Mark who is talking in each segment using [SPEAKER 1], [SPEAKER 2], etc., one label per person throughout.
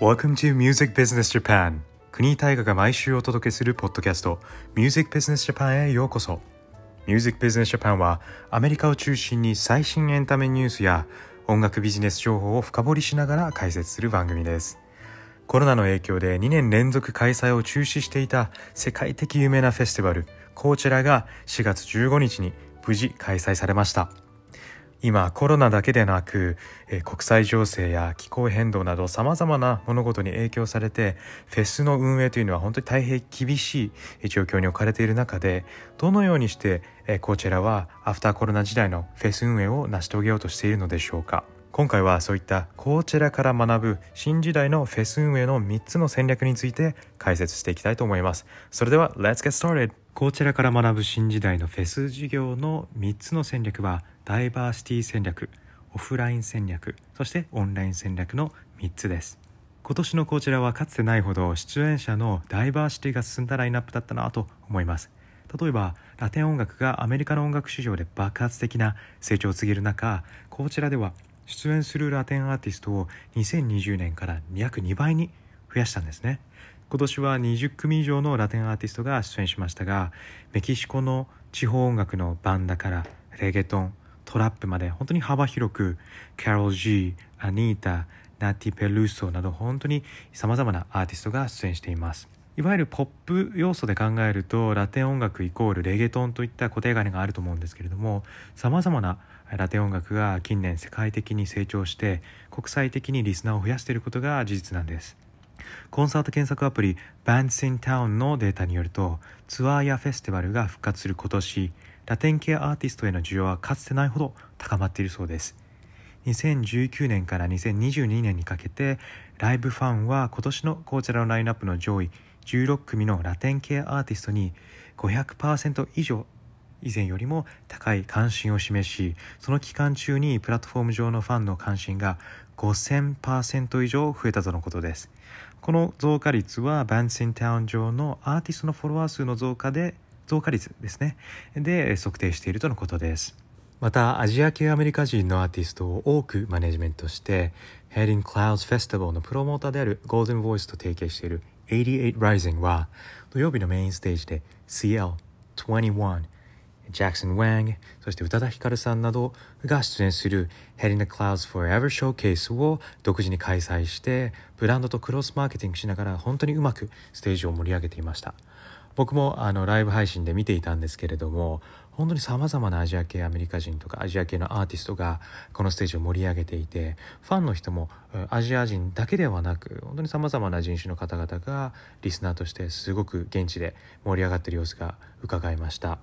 [SPEAKER 1] Welcome to Music Business Japan. 国大河が毎週お届けするポッドキャスト。Music Business Japan へようこそ。Music Business Japan はアメリカを中心に最新エンタメニュースや音楽ビジネス情報を深掘りしながら解説する番組です。コロナの影響で2年連続開催を中止していた世界的有名なフェスティバルコーチェラが4月15日に無事開催されました。今コロナだけでなく、え国際情勢や気候変動などさまざまな物事に影響されてフェスの運営というのは本当に大変厳しい状況に置かれている中でどのようにして、えコーチェラはアフターコロナ時代のフェス運営を成し遂げようとしているのでしょうか。今回はそういったコーチェラから学ぶ新時代のフェス運営の3つの戦略について解説していきたいと思います。それでは Let's get started コーチェラから学ぶ新時代のフェス事業の3つの戦略はダイバーシティ戦略オフライン戦略そしてオンライン戦略の3つです。今年のこちらはかつてないほど出演者のダイバーシティが進んだラインナップだったなと思います。例えばラテン音楽がアメリカの音楽市場で爆発的な成長を告げる中こちらでは出演するラテンアーティストを2020年から約2倍に増やしたんですね。今年は20組以上のラテンアーティストが出演しましたがメキシコの地方音楽のバンダからレゲトントラップまで本当に幅広くキャロル・ジーアニータナティ・ペルーソなど本当にさまざまなアーティストが出演しています。いわゆるポップ要素で考えるとラテン音楽イコールレゲトンといった固定概念があると思うんですけれどもさまざまなラテン音楽が近年世界的に成長して国際的にリスナーを増やしていることが事実なんです。コンサート検索アプリ Bands in Town のデータによるとツアーやフェスティバルが復活する今年ラテン系アーティストへの需要はかつてないほど高まっているそうです。2019年から2022年にかけてライブファンは今年のこちらのラインナップの上位16組のラテン系アーティストに500%以上以前よりも高い関心を示しその期間中にプラットフォーム上のファンの関心が5000%以上増えたとのことです。この増加率はバンシンタウン上のアーティストのフォロワー数の増加で増加率ですね。で測定しているとのことです。またアジア系アメリカ人のアーティストを多くマネジメントして Heading Clouds Festival のプロモーターである Golden Voice と提携している88 Rising は土曜日のメインステージで CL21 ジャクソン・ウェンそして宇多田ヒカルさんなどが出演する Head in the Clouds Forever Showcase を独自に開催してブランドとクロスマーケティングしながら本当にうまくステージを盛り上げていました。僕もあのライブ配信で見ていたんですけれども本当にさまざまなアジア系アメリカ人とかアジア系のアーティストがこのステージを盛り上げていてファンの人もアジア人だけではなく本当にさまざまな人種の方々がリスナーとしてすごく現地で盛り上がっている様子が伺いました。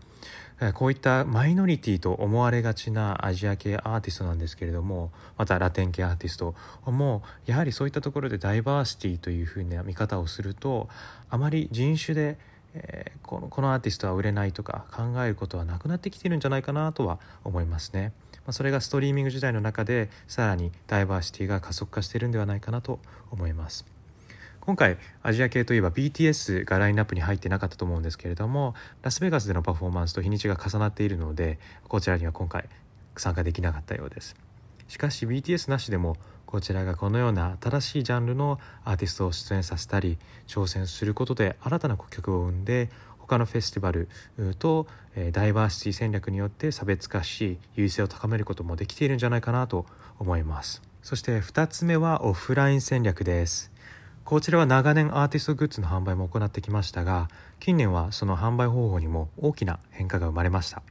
[SPEAKER 1] こういったマイノリティと思われがちなアジア系アーティストなんですけれどもまたラテン系アーティストもやはりそういったところでダイバーシティというふうな見方をするとあまり人種でえー、このこのアーティストは売れないとか考えることはなくなってきてるんじゃないかなとは思いますね。まあ、それがストリーミング時代の中でさらにダイバーシティが加速化しているんではないかなと思います。今回アジア系といえば BTS がラインナップに入ってなかったと思うんですけれどもラスベガスでのパフォーマンスと日にちが重なっているのでこちらには今回参加できなかったようですしかし BTS なしでもこちらがこのような新しいジャンルのアーティストを出演させたり挑戦することで新たな顧客を生んで他のフェスティバルとダイバーシティ戦略によって差別化し優位性を高めることもできているんじゃないかなと思います。そして2つ目はオフライン戦略です。こちらは長年アーティストグッズの販売も行ってきましたが近年はその販売方法にも大きな変化が生まれました。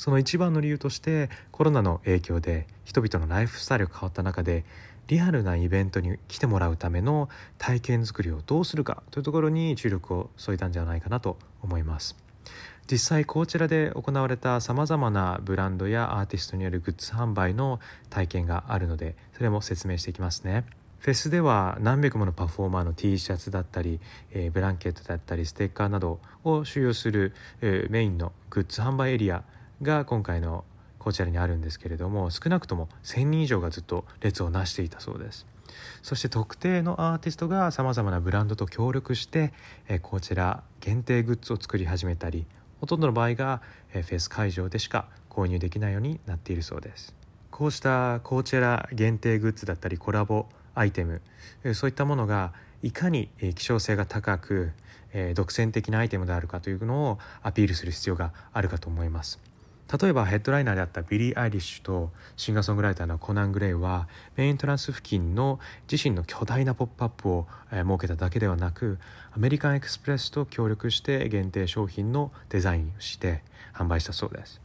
[SPEAKER 1] その一番の理由としてコロナの影響で人々のライフスタイルが変わった中でリアルなイベントに来てもらうための体験作りをどうするかというところに注力を注いだんじゃないかなと思います。実際こちらで行われたさまざまなブランドやアーティストによるグッズ販売の体験があるのでそれも説明していきますね。フェスでは何百ものパフォーマーの T シャツだったり、えー、ブランケットだったりステッカーなどを収容する、えー、メインのグッズ販売エリアが今回のこちらにあるんですけれども少なくとも1,000人以上がずっと列をなしていたそうですそして特定のアーティストがさまざまなブランドと協力してこちら限定グッズを作り始めたりほとんどの場合がフェス会場でしか購入できないようになっているそうですこうしたコーチェラ限定グッズだったりコラボアイテムそういったものがいかに希少性が高く独占的なアイテムであるかというのをアピールする必要があるかと思います。例えばヘッドライナーであったビリー・アイリッシュとシンガーソングライターのコナン・グレイはメインエントランス付近の自身の巨大なポップアップを設けただけではなくアメリカンエクスプレスと協力して限定商品のデザインをして販売したそうです。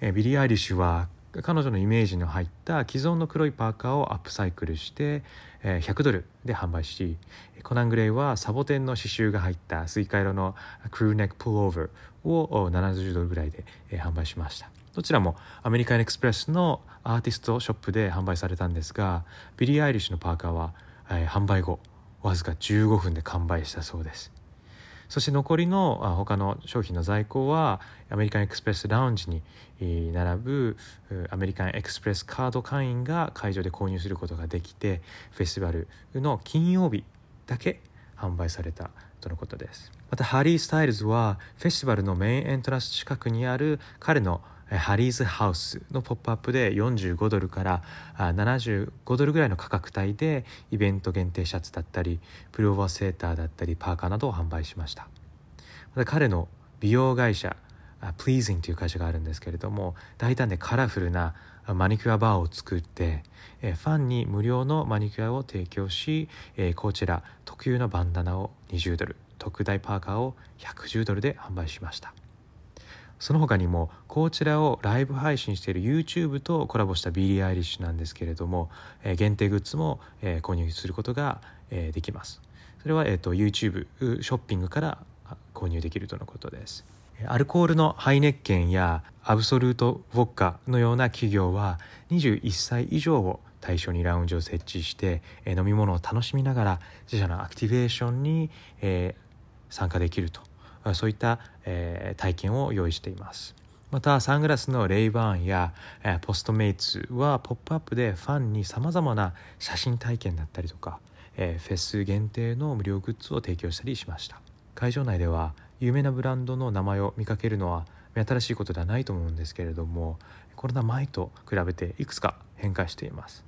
[SPEAKER 1] ビリー・アイリッシュは彼女のイメージの入った既存の黒いパーカーをアップサイクルして100ドルで販売しコナン・グレイはサボテンの刺繍が入ったスイカ色のクルーネックプルオーバーを70ドルぐらいで販売しました。どちらもアメリカンエクスプレスのアーティストショップで販売されたんですがビリー・アイリッシュのパーカーは販売後わずか15分で完売したそうです。そして残りの他の商品の在庫はアメリカンエクスプレスラウンジに並ぶアメリカンエクスプレスカード会員が会場で購入することができてフェスティバルの金曜日だけ販売されたとのことです。またハリー・スタイルズはフェスティバルのメインエントランス近くにある彼のハリーズハウスのポップアップで45ドルから75ドルぐらいの価格帯でイベント限定シャツだったりプルオーバーセーターだったりパーカーなどを販売しました。また彼の美容会社プリーズンという会社があるんですけれども大胆でカラフルなマニキュアバーを作ってファンに無料のマニキュアを提供しこちら特有のバンダナを20ドル。特大パーカーを110ドルで販売しました。その他にもこちらをライブ配信している YouTube とコラボしたビリー・アイリッシュなんですけれども、え限定グッズも、え購入することが、えできます。それは、えーと、YouTube ショッピングから購入できるとのことです。アルコールのハイネッケンやアブソルートウォッカのような企業は21歳以上を対象にラウンジを設置して、飲み物を楽しみながら自社のアクティベーションに、え参加できると。そういった、えー、体験を用意しています。またサングラスのレイバーンや、えー、ポストメイツはポップアップでファンにさまざまな写真体験だったりとか、えー、フェス限定の無料グッズを提供したりしました。会場内では有名なブランドの名前を見かけるのは目新しいことではないと思うんですけれどもコロナ前と比べていくつか変化しています。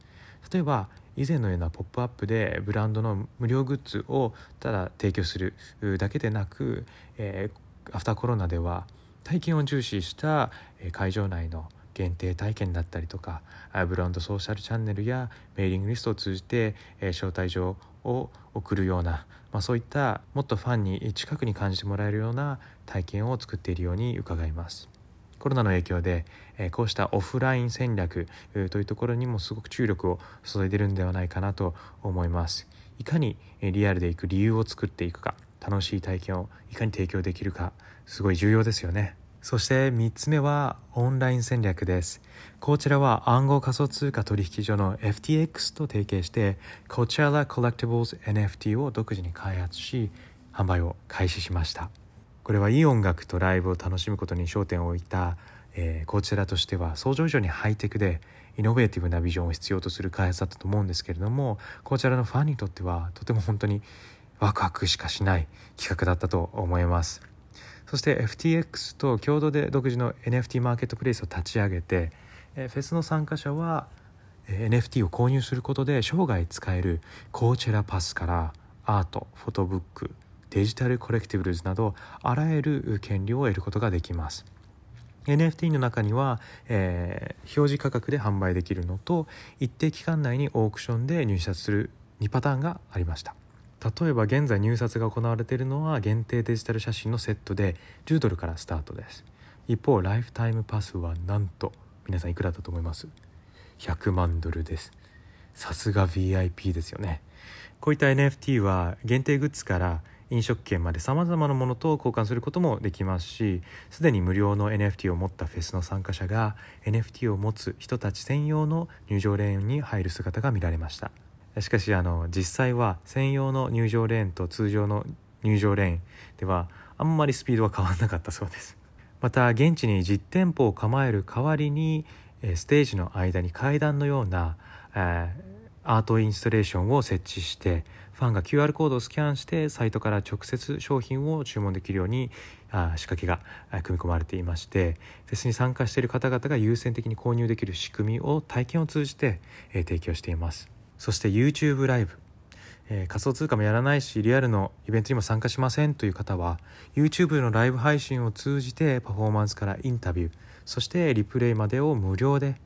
[SPEAKER 1] 例えば以前のようなポップアップでブランドの無料グッズをただ提供するだけでなく、えー、アフターコロナでは体験を重視した会場内の限定体験だったりとかブランドソーシャルチャンネルやメーリングリストを通じて招待状を送るような、まあ、そういったもっとファンに近くに感じてもらえるような体験を作っているように伺います。コロナの影響で、えこうしたオフライン戦略というところにもすごく注力を注いでるんではないかなと思います。いかにリアルでいく理由を作っていくか楽しい体験をいかに提供できるかすごい重要ですよね。そして3つ目はオンライン戦略です。こちらは暗号仮想通貨取引所の FTX と提携して Coachella Collectibles NFT を独自に開発し販売を開始しました。これはいい音楽とライブを楽しむことに焦点を置いた、えー、こちらとしては想像以上にハイテクでイノベーティブなビジョンを必要とする開発だったと思うんですけれどもこちらのファンにとってはとても本当にワクワクしかしない企画だったと思います。そして FTX と共同で独自の NFT マーケットプレイスを立ち上げてフェスの参加者は NFT を購入することで生涯使えるコーチェラパスからアートフォトブックデジタルコレクティブルズなどあらゆる権利を得ることができます。NFT の中には、えー、表示価格で販売できるのと一定期間内にオークションで入札する2パターンがありました。例えば現在入札が行われているのは限定デジタル写真のセットで10ドルからスタートです。一方ライフタイムパスはなんと皆さんいくらだと思います？100万ドルです。さすが VIP ですよね。こういった NFT は限定グッズから飲食券までさまざまなものと交換することもできますしすでに無料の NFT を持ったフェスの参加者が NFT を持つ人たち専用の入場レーンに入る姿が見られました。しかしあの実際は専用の入場レーンと通常の入場レーンではあんまりスピードは変わらなかったそうです。また現地に実店舗を構える代わりにステージの間に階段のような、えー、アートインストレーションを設置してファンが QR コードをスキャンしてサイトから直接商品を注文できるように仕掛けが組み込まれていましてフェスに参加している方々が優先的に購入できる仕組みを体験を通じて提供しています。そして YouTube ライブ。え、仮想通貨もやらないしリアルのイベントにも参加しませんという方は YouTube のライブ配信を通じてパフォーマンスからインタビューそしてリプレイまでを無料で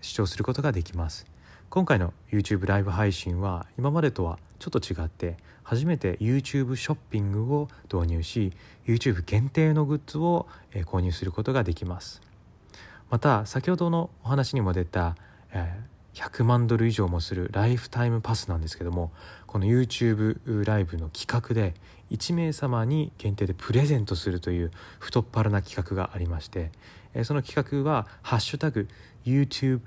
[SPEAKER 1] 視聴することができます。今回の YouTube ライブ配信は今までとはちょっと違って初めて YouTube ショッピングを導入し YouTube 限定のグッズを購入することができます。また先ほどのお話にも出た、100万ドル以上もするライフタイムパスなんですけどもこの YouTube ライブの企画で1名様に限定でプレゼントするという太っ腹な企画がありましてその企画は「ハッシュタグ YouTube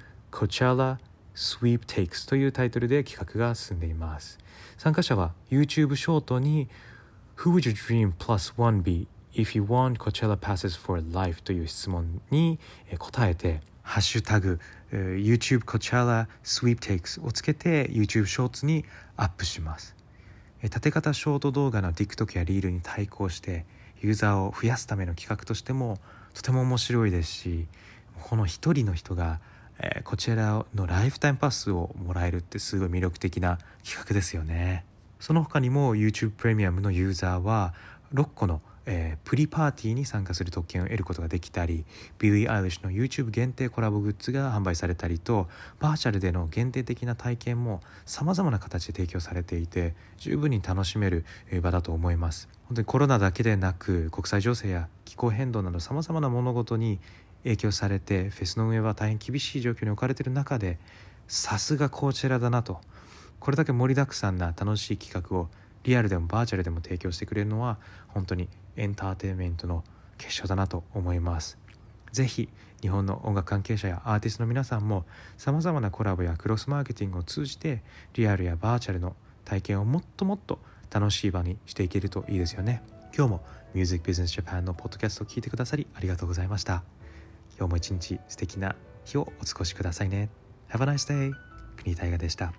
[SPEAKER 1] Coachella Sweeptakes」というタイトルで企画が進んでいます参加者は YouTube ショートに「Who would your dream plus one be if you want Coachella passes for life」という質問に答えてハッシュタグ、YouTube Coachella Sweeptakes をつけて YouTube ショーツにアップします、え、縦型ショート動画の TikTok やリールに対抗してユーザーを増やすための企画としてもとても面白いですしこの一人の人が、えー、こちらのライフタイムパスをもらえるってすごい魅力的な企画ですよね。その他にも YouTube プレミアムのユーザーは6個のえー、プリパーティーに参加する特権を得ることができたりビリー・アイリッシュの YouTube 限定コラボグッズが販売されたりとバーチャルでの限定的な体験もさまざまな形で提供されていて十分に楽しめる場だと思います。本当にコロナだけでなく国際情勢や気候変動などさまざまな物事に影響されてフェスの運営は大変厳しい状況に置かれている中でさすがこちらだなと。これだけ盛りだくさんな楽しい企画をリアルでもバーチャルでも提供してくれるのは本当にエンターテインメントの結晶だなと思います。ぜひ日本の音楽関係者やアーティストの皆さんもさまざまなコラボやクロスマーケティングを通じてリアルやバーチャルの体験をもっともっと楽しい場にしていけるといいですよね。今日も Music Business Japan のポッドキャストを聞いてくださりありがとうございました。今日も一日素敵な日をお過ごしくださいね。Have a nice day 国大河でした。